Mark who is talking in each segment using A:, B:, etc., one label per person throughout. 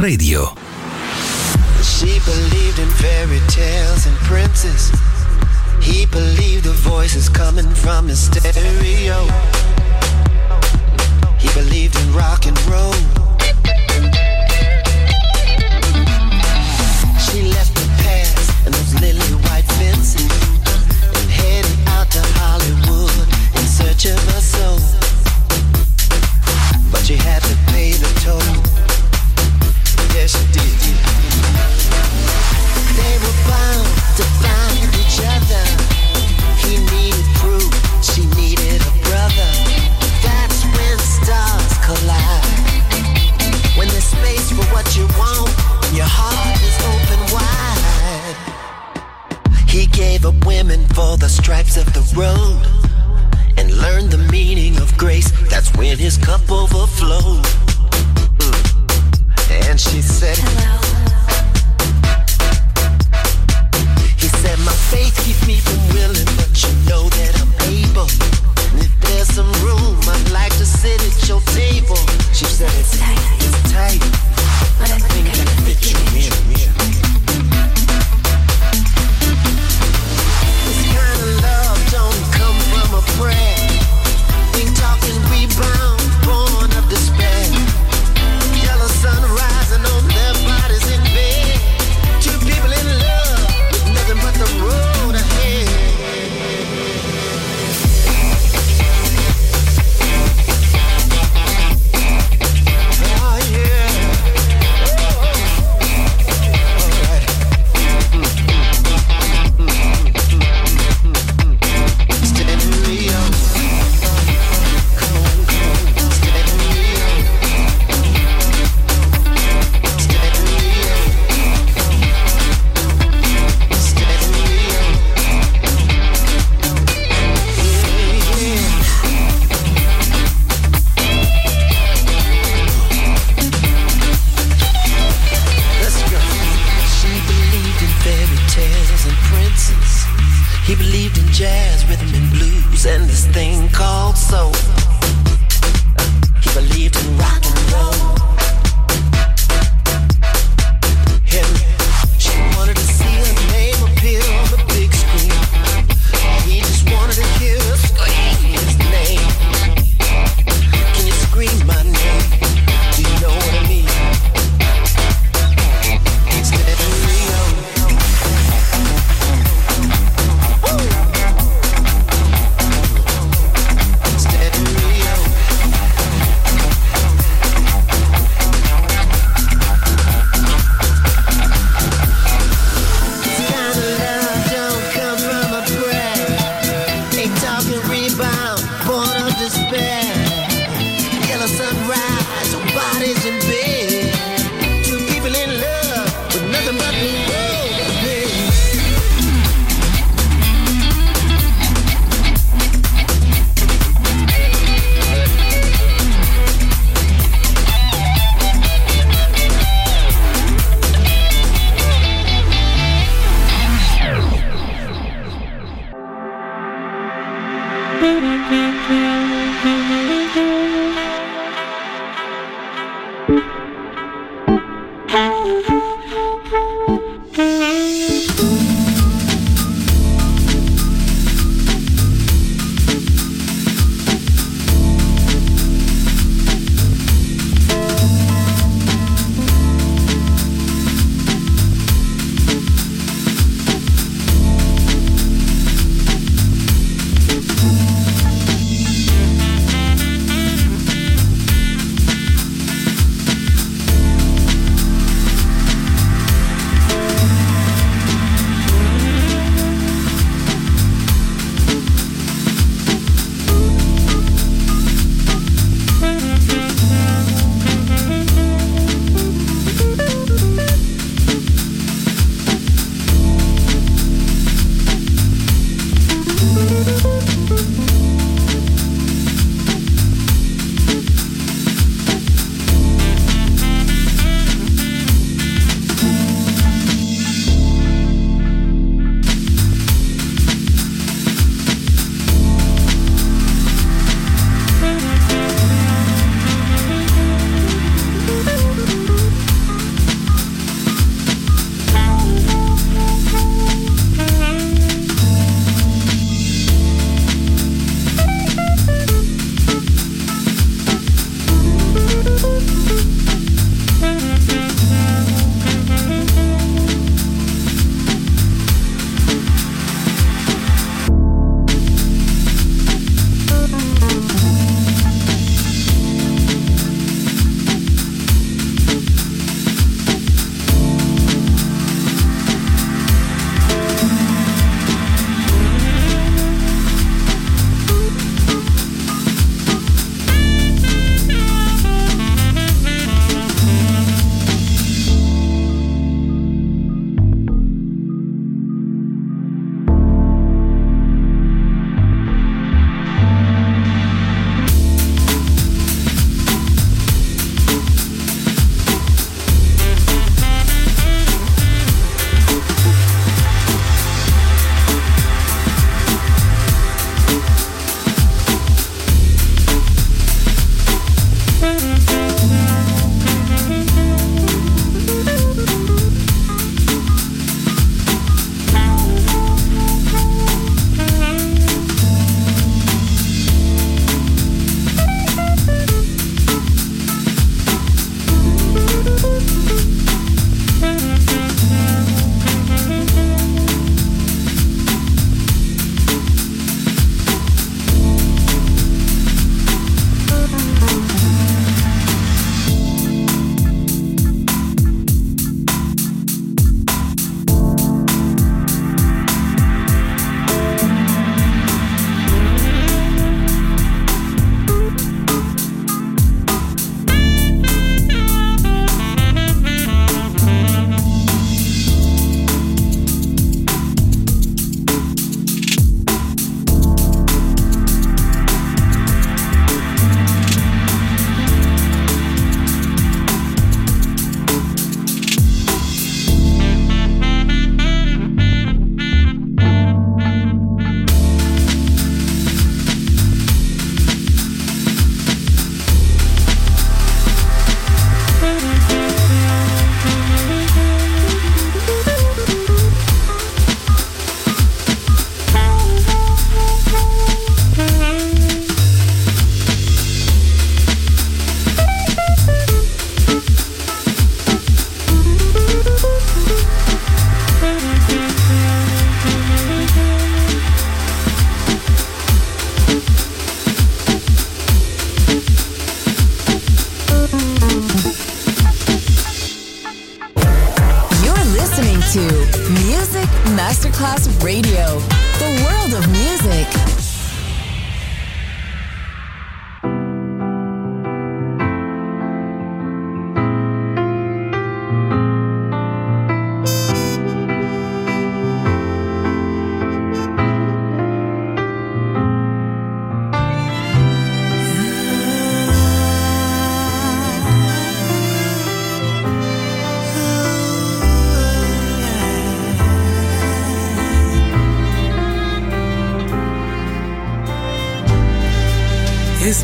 A: Radio.
B: His cup overflowed.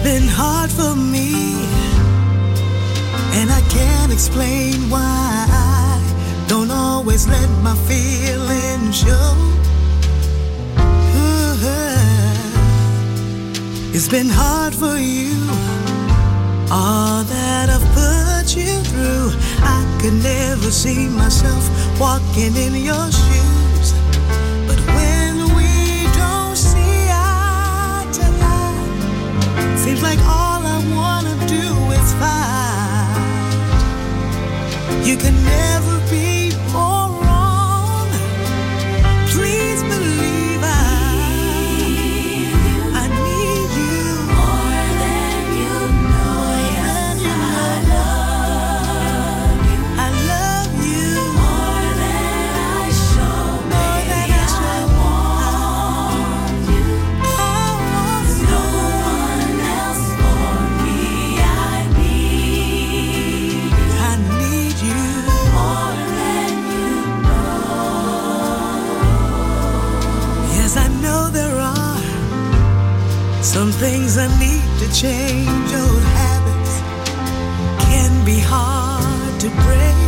C: been hard for me, and I can't explain why. I don't always let my feelings show. Uh-huh. It's been hard for you, all that I've put you through. I could never see myself walking in your shoes. like all I wanna do is fight. You can never. things I need to change. Old habits can be hard to break.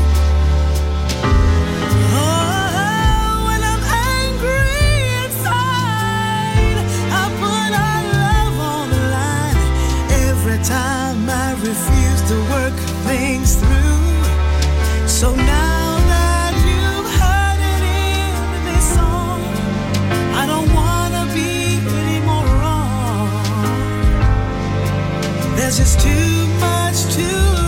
C: Oh, when I'm angry inside, I put our love on the line. Every time I refuse to work things through, so now. It's just too much to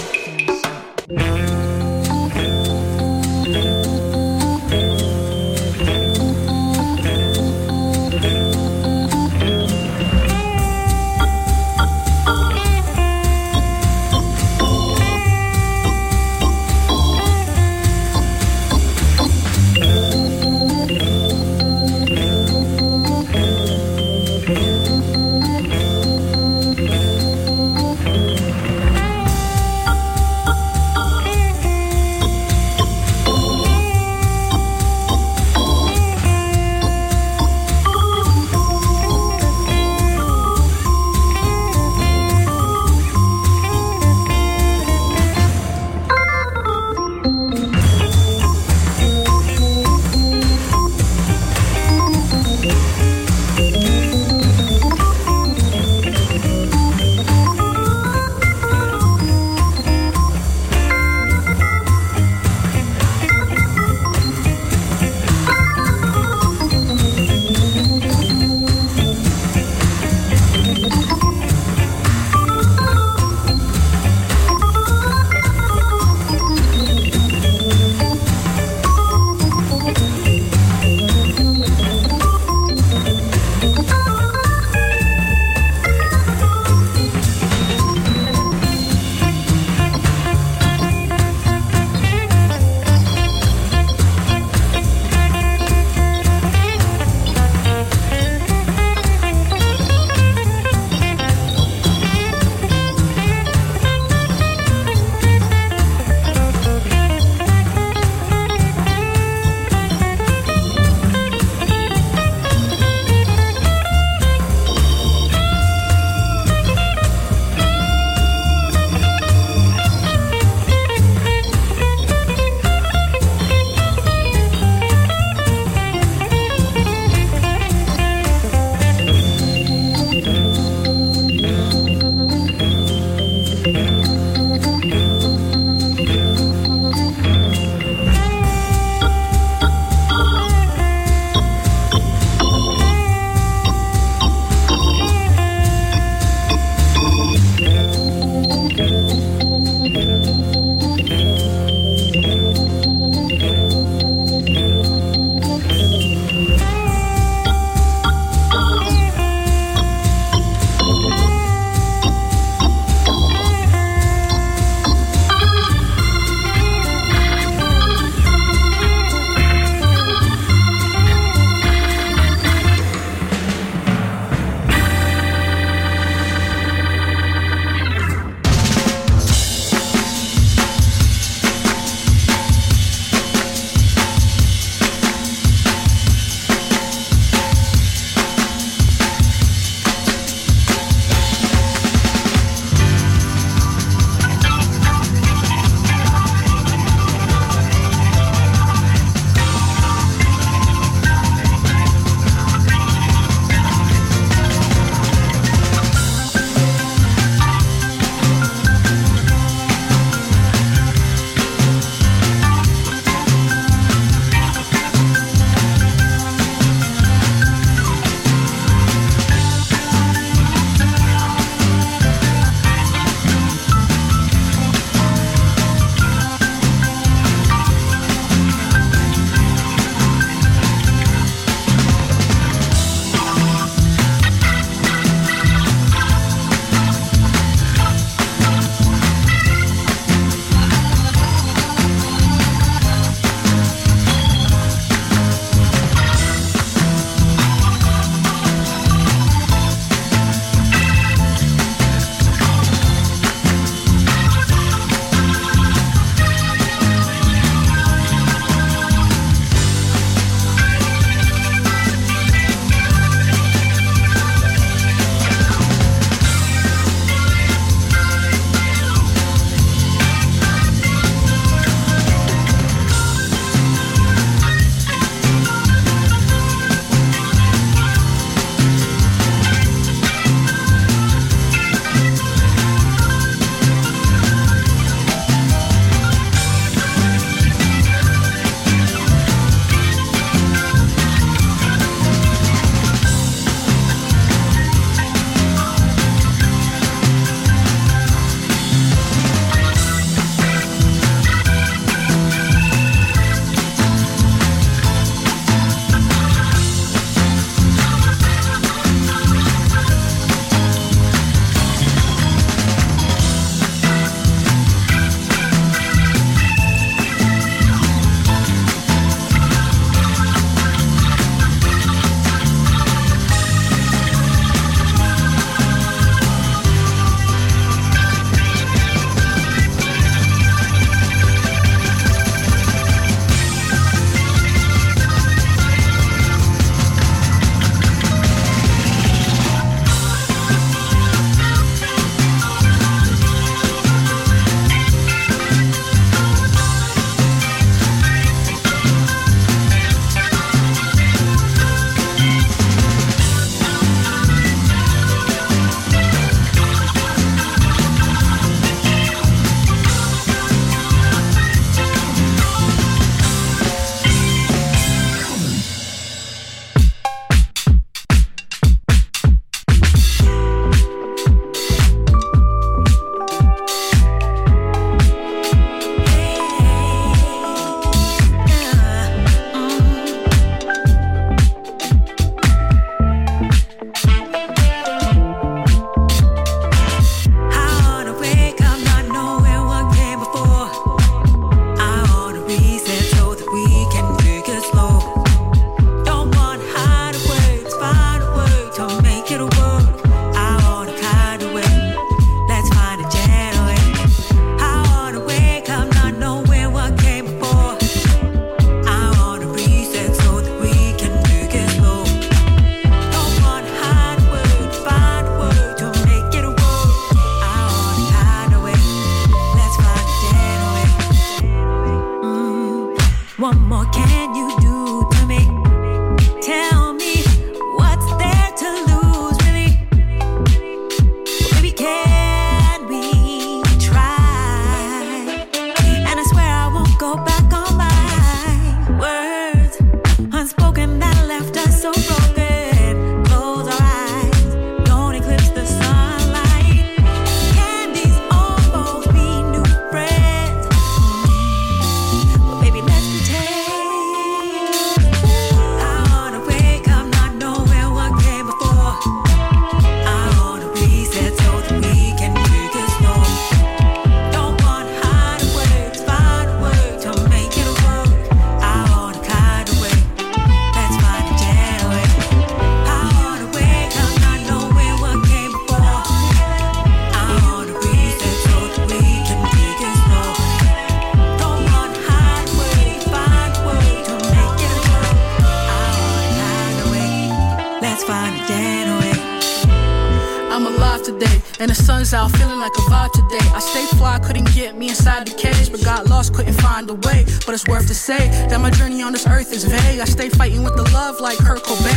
D: say that my journey on this earth is vague. I stay fighting with the love like Kurt Cobain.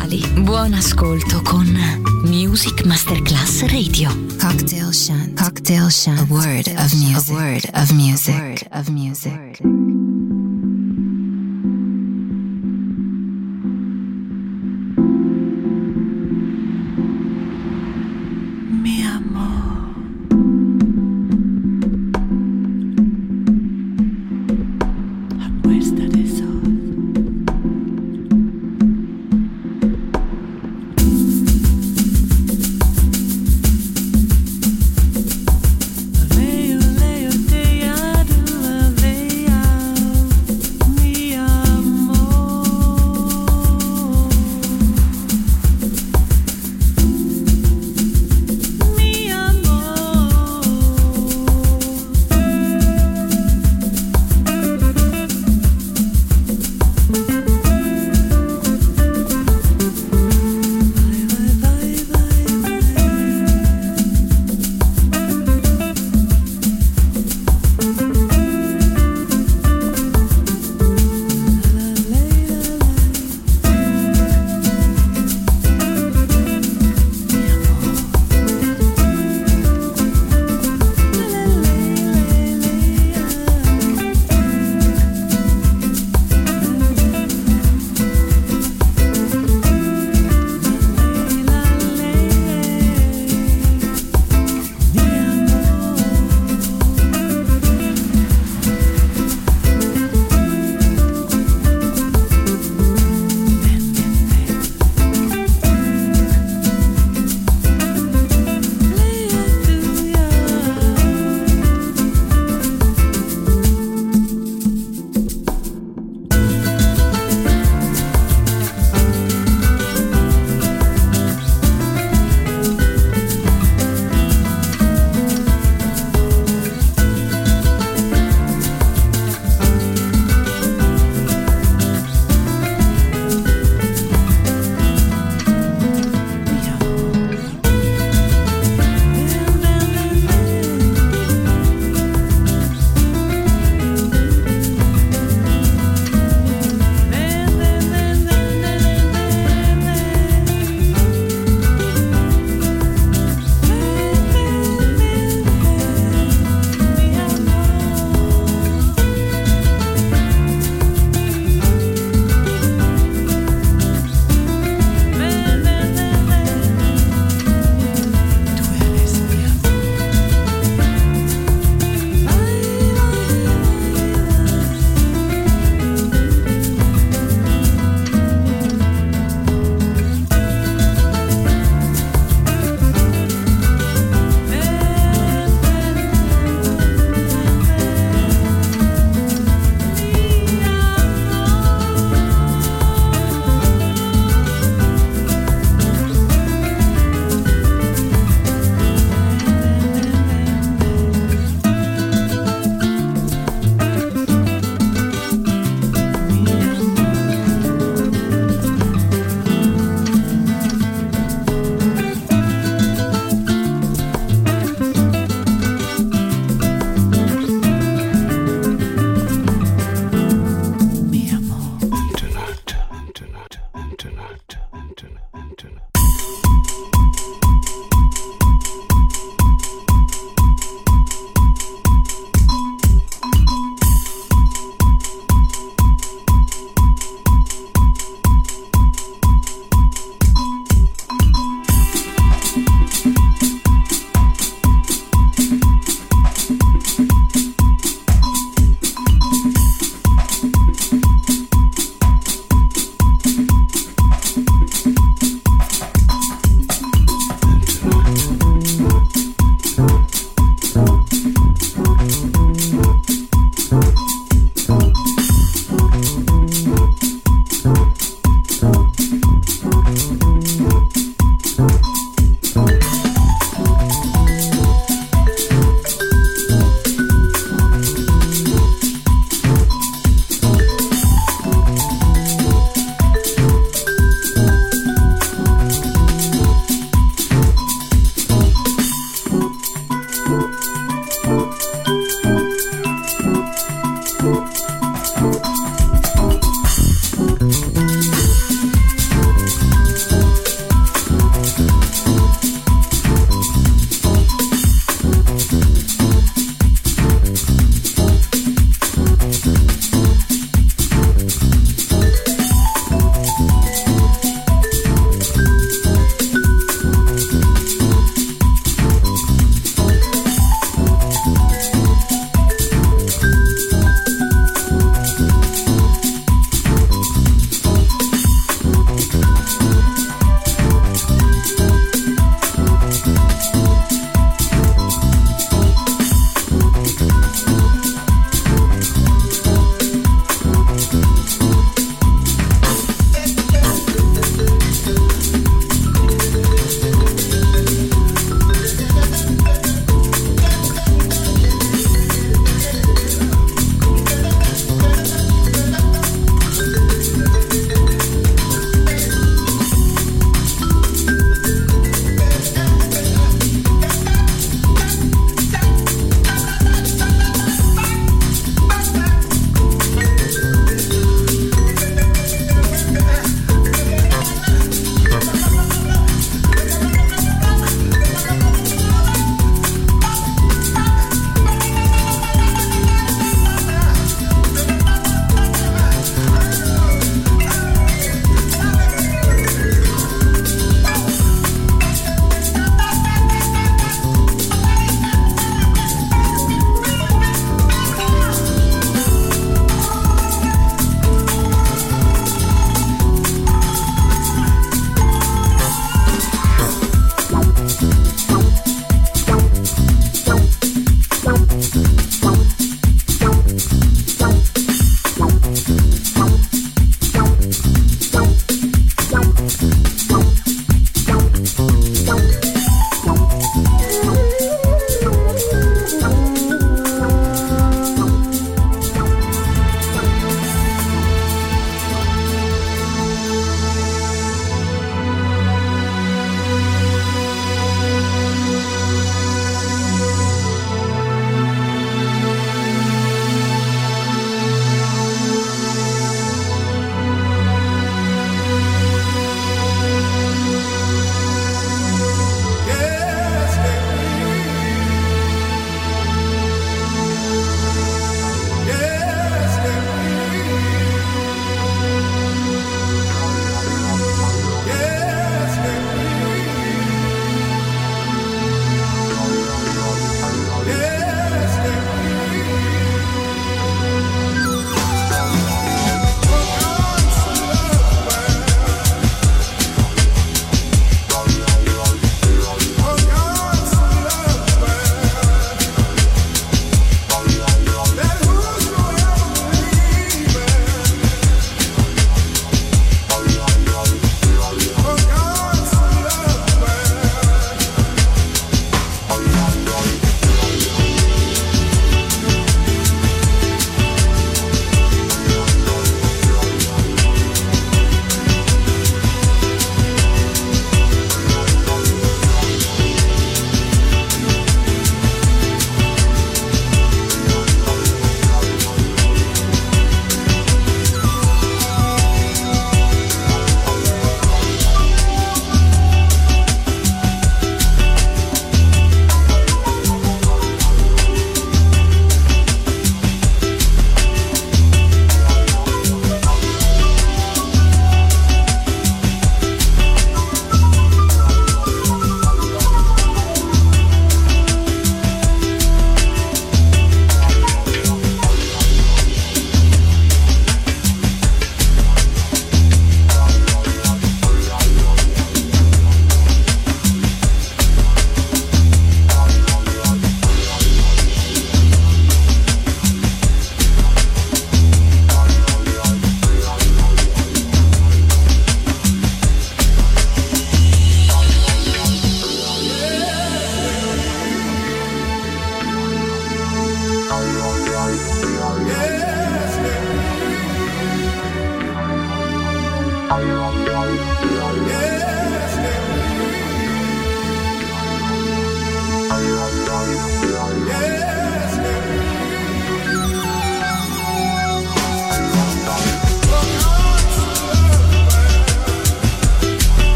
E: musicali. Buon ascolto con Music Masterclass Radio.
F: Cocktail Shant. Cocktail Shant. A word of music. A word of music. A word of music.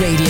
G: Radio.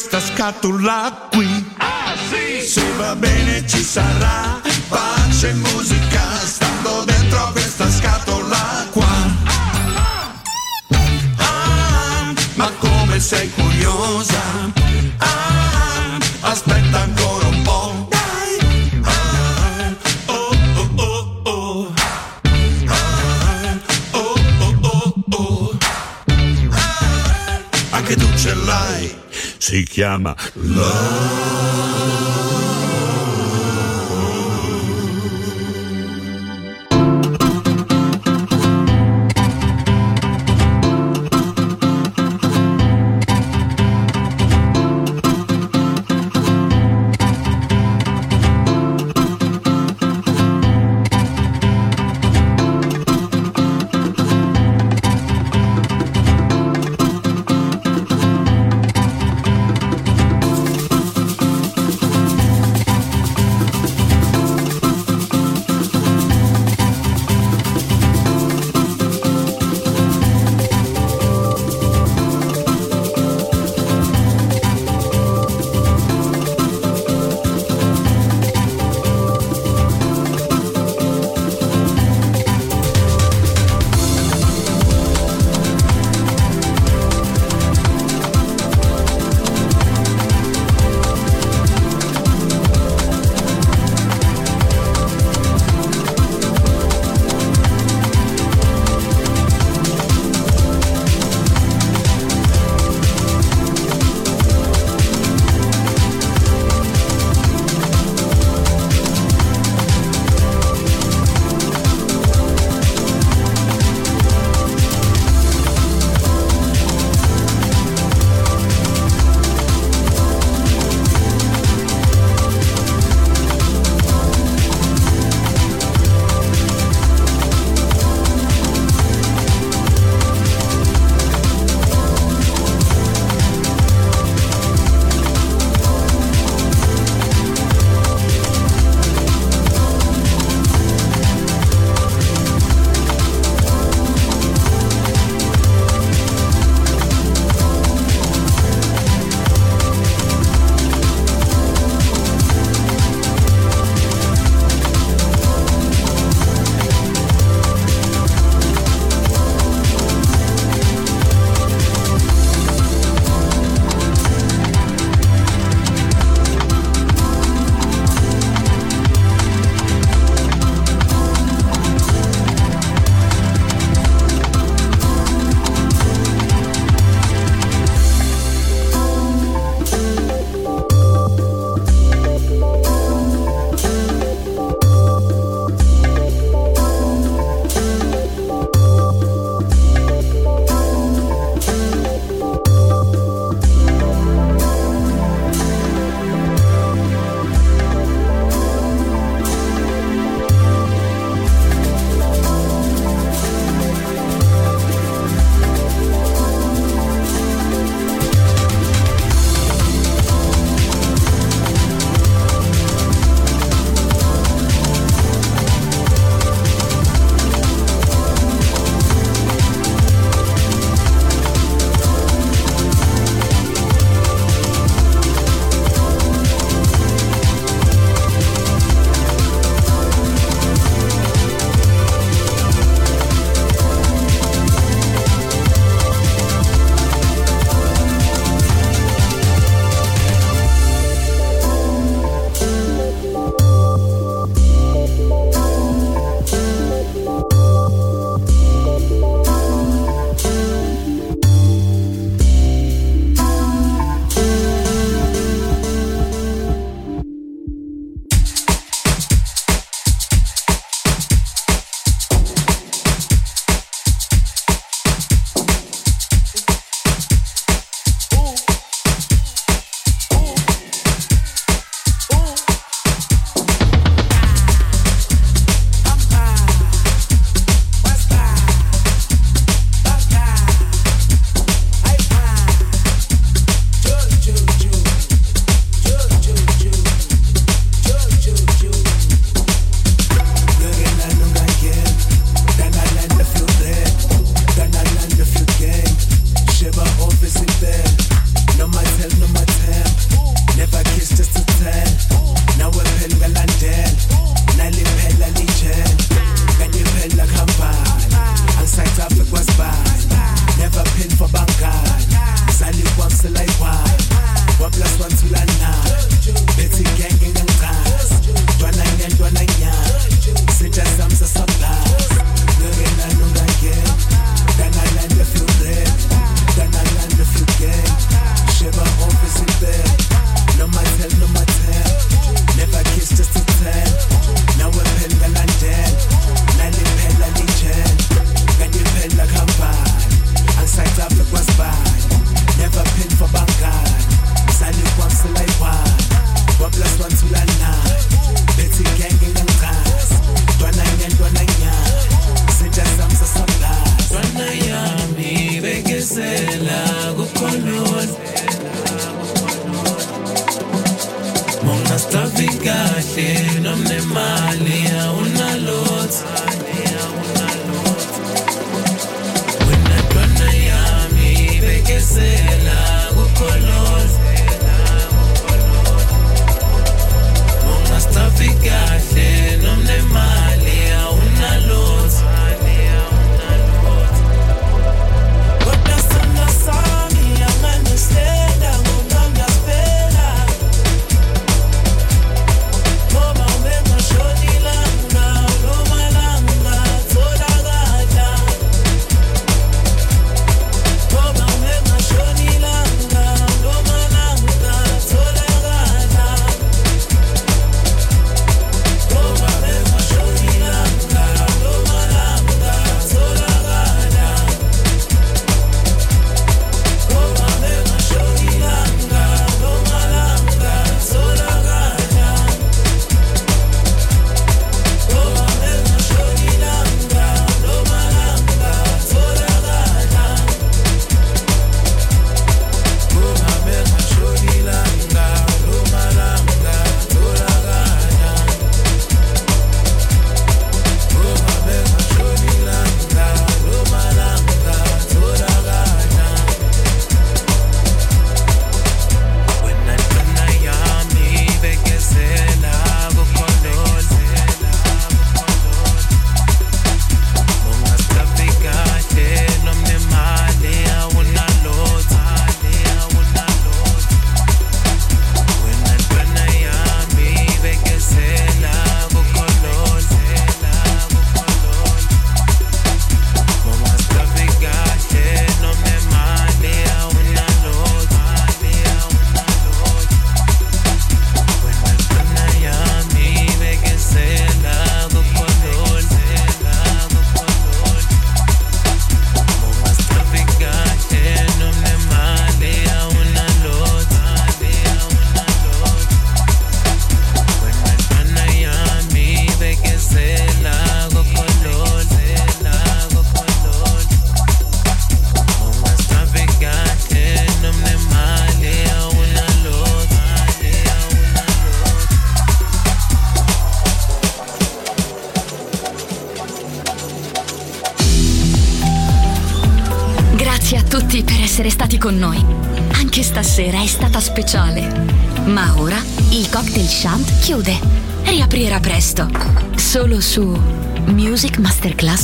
H: questa scatola qui. Se va bene ci sarà pace e musica stando dentro questa scatola qua. Ah, ma come sei curiosa? chiama
E: Love.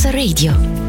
E: Radio.